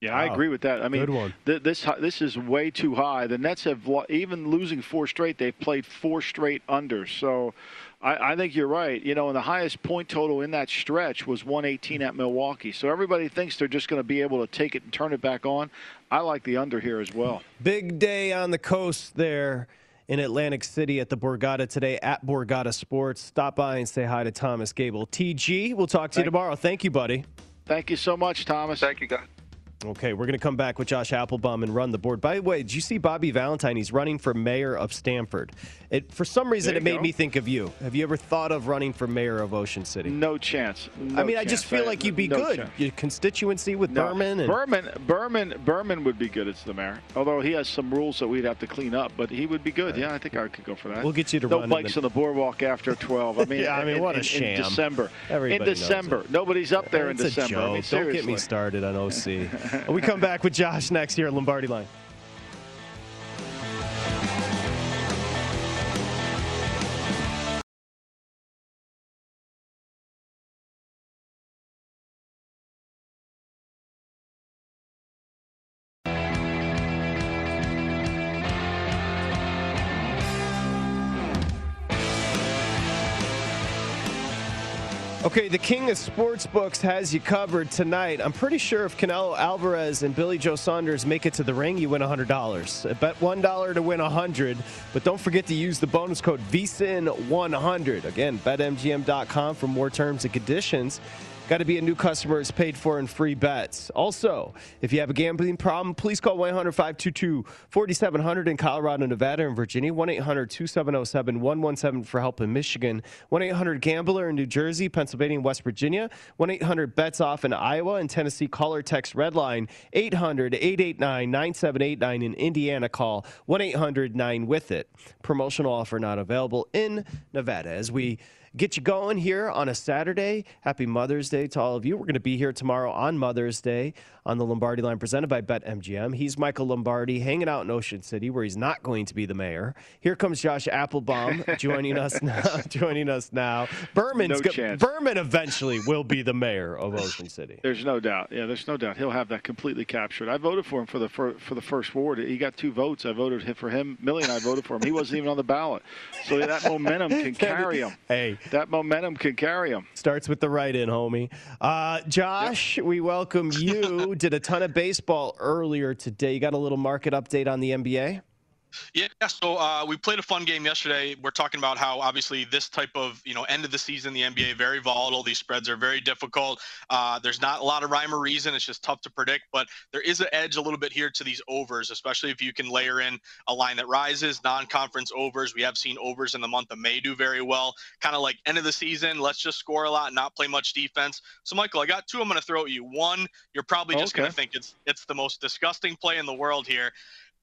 Yeah, I agree with that. I mean, Good one. th- this this is way too high. The Nets have lo- even losing four straight. They've played four straight under. So, I, I think you're right. You know, and the highest point total in that stretch was 118 at Milwaukee. So everybody thinks they're just going to be able to take it and turn it back on. I like the under here as well. Big day on the coast there in Atlantic City at the Borgata today at Borgata Sports. Stop by and say hi to Thomas Gable. TG, we'll talk to you tomorrow. Thank you, buddy. Thank you so much, Thomas. Thank you, guys. Okay, we're going to come back with Josh Applebaum and run the board. By the way, did you see Bobby Valentine? He's running for mayor of Stamford. It, for some reason, it made go. me think of you. Have you ever thought of running for mayor of Ocean City? No chance. No I mean, I just chance. feel like you'd be no good. chance. Your constituency with No. Berman and Berman, Berman, Berman would be good as the mayor. Although he has some rules that we'd have to clean up, but he would be good. Yeah, I think I could go for that. We'll get you to no run bikes the- on the boardwalk after 12. I (laughs) mean, Yeah, I mean, in, what a in, sham. In December. Everybody in December. Nobody's up there it's in a December. joke. I mean, Don't get me started on OC. (laughs) we come back with Josh next here at Lombardi Line. Okay, the king of sports books has you covered tonight. I'm pretty sure if Canelo Alvarez and Billy Joe Saunders make it to the ring, you win $100. Bet $1 to win 100 but don't forget to use the bonus code VSIN100. Again, betmgm.com for more terms and conditions. Got to be a new customer is paid for in free bets. Also, if you have a gambling problem, please call 1 800 522 4700 in Colorado, Nevada, and Virginia. 1 800 270 7117 for help in Michigan. 1 800 Gambler in New Jersey, Pennsylvania, and West Virginia. 1 800 Bets Off in Iowa and Tennessee. Call or text Redline 800 889 9789 in Indiana. Call 1 800 9 with it. Promotional offer not available in Nevada. As we get you going here on a Saturday. Happy Mother's Day to all of you. We're going to be here tomorrow on Mother's Day on the Lombardi line presented by BetMGM. He's Michael Lombardi hanging out in Ocean City where he's not going to be the mayor. Here comes Josh Applebaum (laughs) joining us now. (laughs) joining us now. Berman's No go- chance. Berman eventually will be the mayor of (laughs) Ocean City. There's no doubt. Yeah, there's no doubt. He'll have that completely captured. I voted for him for the fir- for the first ward. He got two votes. I voted for him. Millie and I voted for him. He wasn't even on the ballot. So that momentum can carry him. Hey, That momentum can carry him. Starts with the right in, homie. Uh, Josh, we welcome you. (laughs) Did a ton of baseball earlier today. You got a little market update on the NBA? Yeah, so uh, we played a fun game yesterday. We're talking about how obviously this type of you know end of the season, the NBA very volatile. These spreads are very difficult. Uh, there's not a lot of rhyme or reason. It's just tough to predict. But there is an edge a little bit here to these overs, especially if you can layer in a line that rises, non-conference overs. We have seen overs in the month of May do very well. Kind of like end of the season. Let's just score a lot, and not play much defense. So Michael, I got two. I'm going to throw at you. One, you're probably just going to think it's it's the most disgusting play in the world here.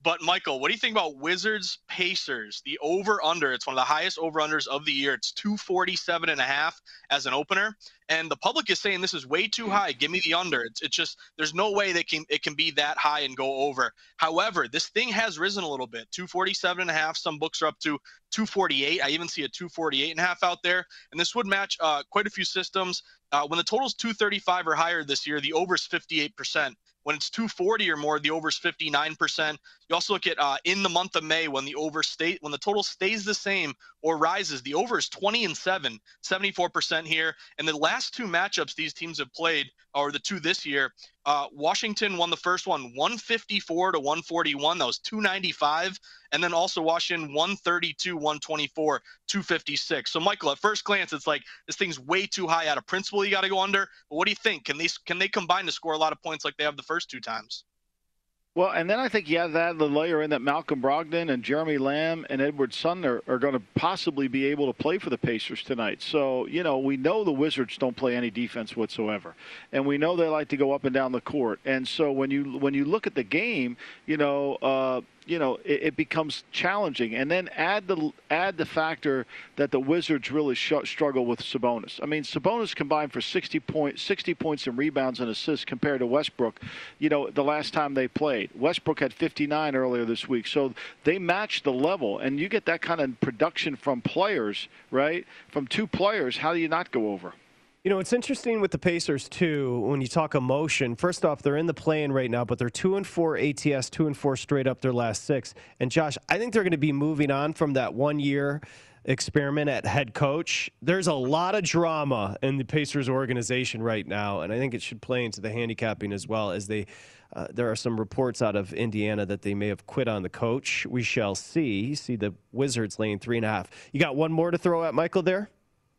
But Michael, what do you think about Wizards Pacers? The over under, it's one of the highest over unders of the year. It's 247 and a half as an opener. And the public is saying this is way too high. Give me the under. It's, it's just there's no way they can it can be that high and go over. However, this thing has risen a little bit. 247 and a half. Some books are up to 248. I even see a 248 and a half out there. And this would match uh, quite a few systems. Uh, when the total's 235 or higher this year, the over's 58%. When it's 240 or more, the over's 59%. You also look at uh, in the month of May when the over state when the total stays the same or rises, the over is 20 and 7, 74% here. And the last two matchups these teams have played, or the two this year, uh, Washington won the first one 154 to 141. That was 295. And then also Washington 132, 124, 256. So Michael, at first glance, it's like this thing's way too high out of principle. You got to go under. But what do you think? Can they can they combine to score a lot of points like they have the first two times? Well, and then I think you have that the layer in that Malcolm Brogdon and Jeremy Lamb and Edmond Sumner are going to possibly be able to play for the Pacers tonight. So you know we know the Wizards don't play any defense whatsoever, and we know they like to go up and down the court. And so when you when you look at the game, you know. Uh, you know it, it becomes challenging, and then add the add the factor that the Wizards really sh- struggle with Sabonis. I mean, Sabonis combined for 60 point 60 points and rebounds and assists compared to Westbrook. You know, the last time they played, Westbrook had 59 earlier this week, so they match the level, and you get that kind of production from players, right? From two players, how do you not go over? You know, it's interesting with the Pacers too. When you talk emotion, first off, they're in the play-in right now, but they're two and four ATS, two and four straight up their last six. And Josh, I think they're going to be moving on from that one year experiment at head coach. There's a lot of drama in the Pacers organization right now, and I think it should play into the handicapping as well as they. Uh, there are some reports out of Indiana that they may have quit on the coach. We shall see. You see the Wizards laying three and a half. You got one more to throw at Michael there?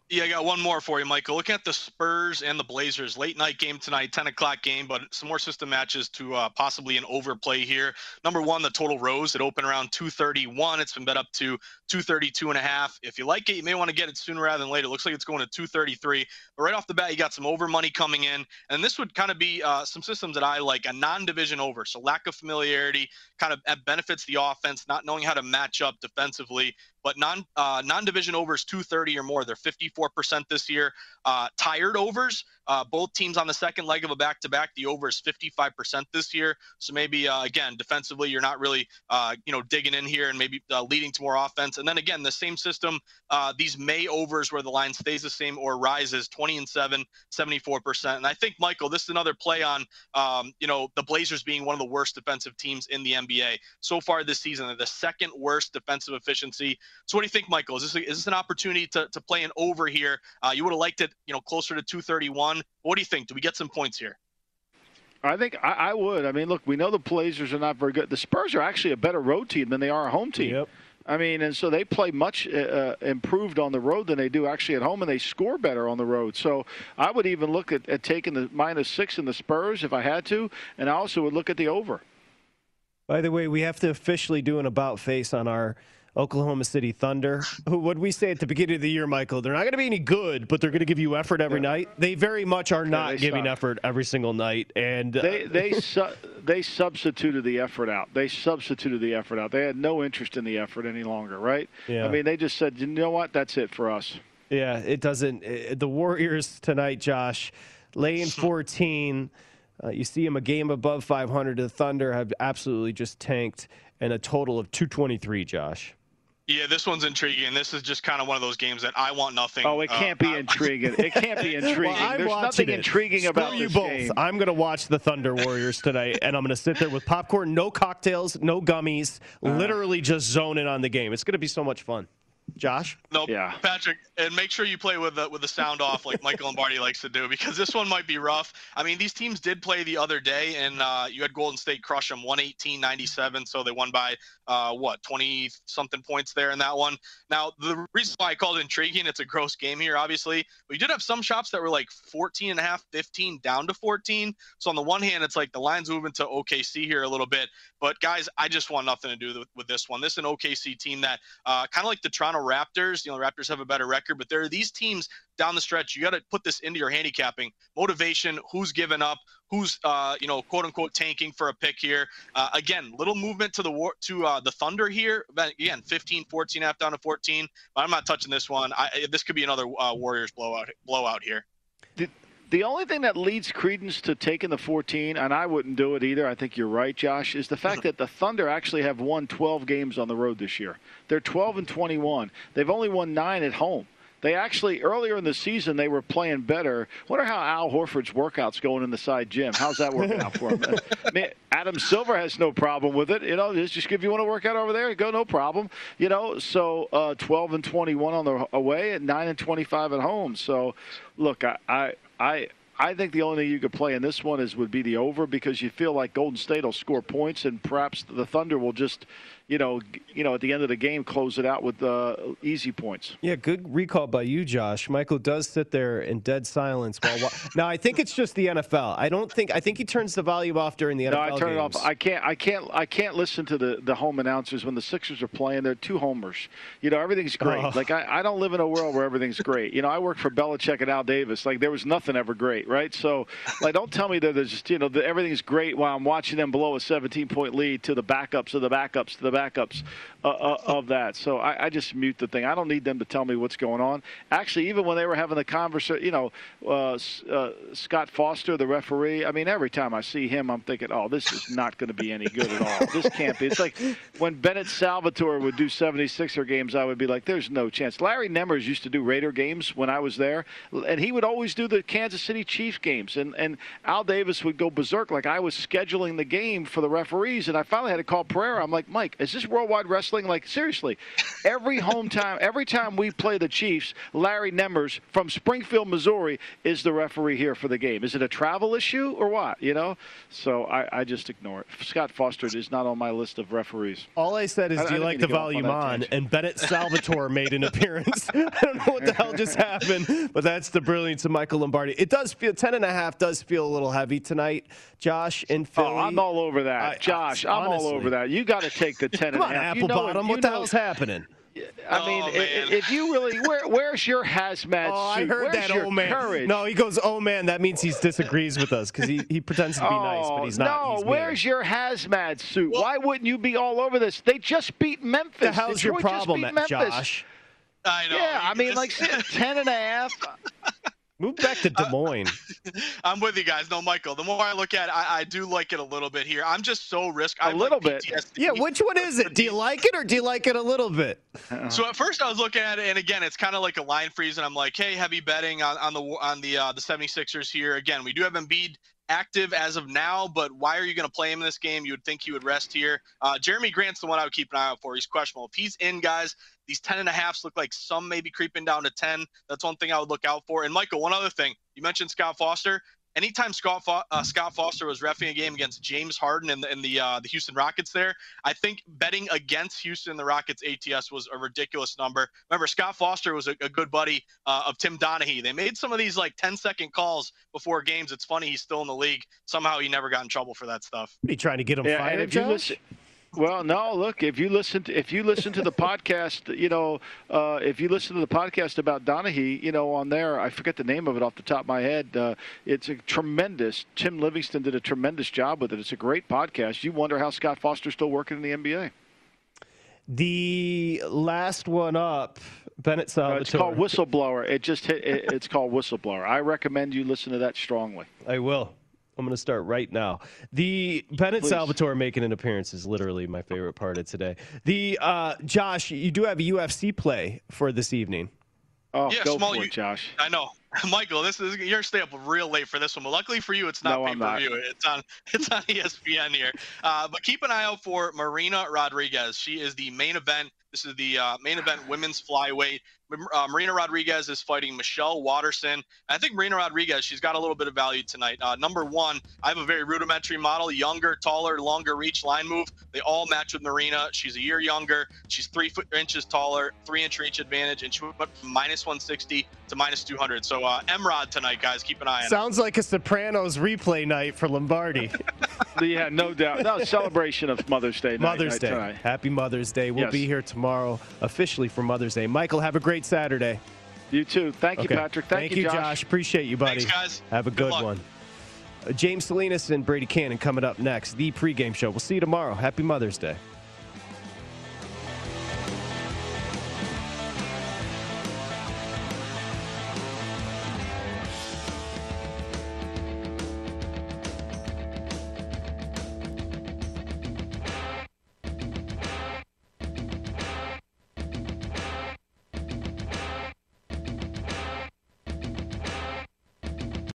Yeah, I got one more for you, Michael. Looking at the Spurs and the Blazers, late night game tonight, 10 o'clock game, but some more system matches to uh, possibly an overplay here. Number one, the total rose. It opened around 231. It's been bet up to 232 and a half. If you like it, you may want to get it sooner rather than later. It looks like it's going to 233. But right off the bat, you got some over money coming in. And this would kind of be uh, some systems that I like a non division over. So lack of familiarity kind of benefits the offense, not knowing how to match up defensively but non uh, non division overs 230 or more. They're 54% this year. Uh, tired overs, uh, both teams on the second leg of a back to back. The over is 55% this year. So maybe uh, again defensively, you're not really uh, you know digging in here and maybe uh, leading to more offense. And then again, the same system. these May overs where the line stays the same or rises 20 and 7, 74%. And I think Michael, this is another play on um, you know the Blazers being one of the worst defensive teams in the NBA so far this season. They're the second worst defensive efficiency. So what do you think, Michael? Is this a, is this an opportunity to, to play an over here? Uh, you would have liked it, you know, closer to 231. What do you think? Do we get some points here? I think I, I would. I mean, look, we know the Blazers are not very good. The Spurs are actually a better road team than they are a home team. Yep. I mean, and so they play much uh, uh, improved on the road than they do actually at home, and they score better on the road. So I would even look at, at taking the minus six in the Spurs if I had to, and I also would look at the over. By the way, we have to officially do an about face on our Oklahoma City Thunder. Who would we say at the beginning of the year, Michael? They're not going to be any good, but they're going to give you effort every yeah. night. They very much are not yeah, giving suck. effort every single night, and uh, they they (laughs) su- they substituted the effort out. They substituted the effort out. They had no interest in the effort any longer, right? Yeah. I mean, they just said, you know what, that's it for us. Yeah, it doesn't. It, the Warriors tonight, Josh, laying 14. Uh, you see them a game above 500. The Thunder have absolutely just tanked, and a total of 223. Josh. Yeah, this one's intriguing. This is just kind of one of those games that I want nothing. Oh, it can't uh, be (laughs) intriguing. it can't be (laughs) intriguing. well, There's nothing it. intriguing Screw about you this both. game. I'm going to watch the Thunder Warriors tonight, and I'm going to sit there with popcorn, no cocktails, no gummies, uh, literally just zoning on the game. It's going to be so much fun. Josh? No, yeah. Patrick, and make sure you play with the with the sound off like Michael Lombardi likes to do because this one might be rough. I mean, these teams did play the other day, and uh, you had Golden State crush them 118-97, so they won by uh, what 20 something points there in that one. Now, the reason why I called it intriguing, it's a gross game here, obviously. We did have some shops that were like 14 and a half, 15 down to 14. So on the one hand, it's like the line's moving to OKC here a little bit, but guys, I just want nothing to do with, with this one. This is an OKC team that uh, kind of like the Toronto Raptors. You know, Raptors have a better record, but there are these teams down the stretch. You got to put this into your handicapping motivation. Who's given up? Who's uh, you know quote unquote tanking for a pick here? Uh, again, little movement to the war to uh, the Thunder here. Again, 15, 14 half down to 14. But I'm not touching this one. I, this could be another uh, Warriors blowout blowout here. The only thing that leads credence to taking the 14, and I wouldn't do it either, I think you're right, Josh, is the fact that the Thunder actually have won 12 games on the road this year. They're 12 and 21. They've only won nine at home. They actually earlier in the season they were playing better. Wonder how Al Horford's workouts going in the side gym. How's that working out for him? (laughs) I mean, Adam Silver has no problem with it. You know, just if you want to work out over there, go no problem. You know, so uh, 12 and 21 on the away and 9 and 25 at home. So, look, I, I I I think the only thing you could play in this one is would be the over because you feel like Golden State will score points and perhaps the Thunder will just you know, you know, at the end of the game, close it out with uh, easy points. Yeah, good recall by you, Josh. Michael does sit there in dead silence while. (laughs) now, I think it's just the NFL. I don't think. I think he turns the volume off during the NFL. No, I turn games. it off. I can't. I can't. I can't listen to the the home announcers when the Sixers are playing. They're two homers. You know, everything's great. Oh. Like I, I don't live in a world where everything's great. You know, I work for Belichick and Al Davis. Like there was nothing ever great, right? So, like, don't tell me that there's just you know that everything's great while I'm watching them blow a 17 point lead to the backups of the backups to the backups uh, uh, of that. So I, I just mute the thing. I don't need them to tell me what's going on. Actually, even when they were having the conversation, you know, uh, uh, Scott Foster, the referee. I mean, every time I see him, I'm thinking, oh, this is not going to be any good at all. This can't be. It's like when Bennett Salvatore would do 76er games, I would be like, there's no chance. Larry Nemmers used to do Raider games when I was there, and he would always do the Kansas City Chiefs games, and and Al Davis would go berserk like I was scheduling the game for the referees, and I finally had to call Pereira. I'm like, Mike, is this Worldwide Wrestling? Like seriously, every home time, every time we play the Chiefs, Larry Nemmers from Springfield, Missouri, is the referee here for the game. Is it a travel issue or what? You know, so I, I just ignore it. Scott Foster is not on my list of referees. All I said is, I- I do you like the off on volume on? And Bennett Salvatore made an appearance. (laughs) I don't know what the hell just happened, but that's the brilliance of Michael Lombardi. It does feel ten and a half does feel a little heavy tonight, Josh. In oh, Philly, Oh, I'm all over that, I- Josh. I'm all over that. You got to take the ten Come and on, a half. apple you know, bottom. What the hell's happening? I Oh, mean, i- man. if you really, where, where's your hazmat Oh, I heard where's that. your Oh man, courage? no, he goes. Oh man, that means he disagrees with us because he, he pretends to be nice, but oh, he's not. Oh, No, He's where's your hazmat suit? Why wouldn't you be all over this? They just beat Memphis. the hell's your Detroit just problem, beat Memphis. Josh? I know. Yeah, I mean, This- like (laughs) ten and a half. Move back to Des Moines. (laughs) I'm with you guys. No, Michael. The more I look at it, I, I do like it a little bit here. I'm just so risk. A I have, little like, bit. PTSD. yeah, which one is it? Do you like it or do you like it a little bit? So at first I was looking at it, and again, it's kind of like a line freeze, and I'm like, hey, heavy betting on, on the on the uh, the 76ers here. Again, we do have Embiid active as of now, but why are you going to play him in this game? You would think he would rest here. Uh, Jerami Grant's the one I would keep an eye out for. He's questionable. If he's in, guys, these 10 and a halfs look like some maybe creeping down to 10. That's one thing I would look out for. And Michael, one other thing. You mentioned Scott Foster. Anytime Scott Fo- uh, Scott Foster was refing a game against James Harden and the, and the uh, the Houston Rockets, there, I think betting against Houston and the Rockets ATS was a ridiculous number. Remember, Scott Foster was a, a good buddy uh, of Tim Donaghy. They made some of these like 10 second calls before games. It's funny he's still in the league. Somehow he never got in trouble for that stuff. What are you trying to get him Yeah, fired, if you Josh? listen, well, no, look, if you listen to if you listen to the (laughs) podcast, you know, uh, if you listen to the podcast about Donahue, you know, on there, I forget the name of it off the top of my head. Uh, it's a tremendous. Tim Livingston did a tremendous job with it. It's a great podcast. You wonder how Scott Foster's still working in the NBA. The last one up, Bennett Uh, it's called Whistleblower. It just hit, it, it's called Whistleblower. I recommend you listen to that strongly. I will. I'm going to start right now. The Bennett Please. Salvatore making an appearance is literally my favorite part of today. The uh, Josh, you do have a UFC play for this evening. Oh, Yeah, go small for U- it, Josh. I know, (laughs) Michael. This is you're staying up real late for this one, but luckily for you, it's not No, pay per view. It's on (laughs) it's on ESPN here. Uh, but keep an eye out for Marina Rodriguez. She is the main event. This is the uh, main event women's flyweight. Uh, Marina Rodriguez is fighting Michelle Waterson. I think Marina Rodriguez, she's got a little bit of value tonight. Uh, number one, I have a very rudimentary model, younger, taller, longer reach line move. They all match with Marina. She's a year younger. She's three foot inches taller, three inch reach advantage, and she went from minus 160 to minus 200. So uh, Emrod tonight, guys, keep an eye on. it. Sounds like a Sopranos replay night for Lombardi. (laughs) yeah, no doubt. No celebration of Mother's Day. night- Mother's night Day. tonight. Happy Mother's Day. We'll Yes. be here tomorrow officially for Mother's Day. Michael, have a great Saturday. You too. Thank Okay. you, Patrick. Thank, you, Josh. Appreciate you, buddy. Thanks, guys. Have a Good good, one. Uh, James Salinas and Brady Kannon coming up next. The pregame show. We'll see you tomorrow. Happy Mother's Day.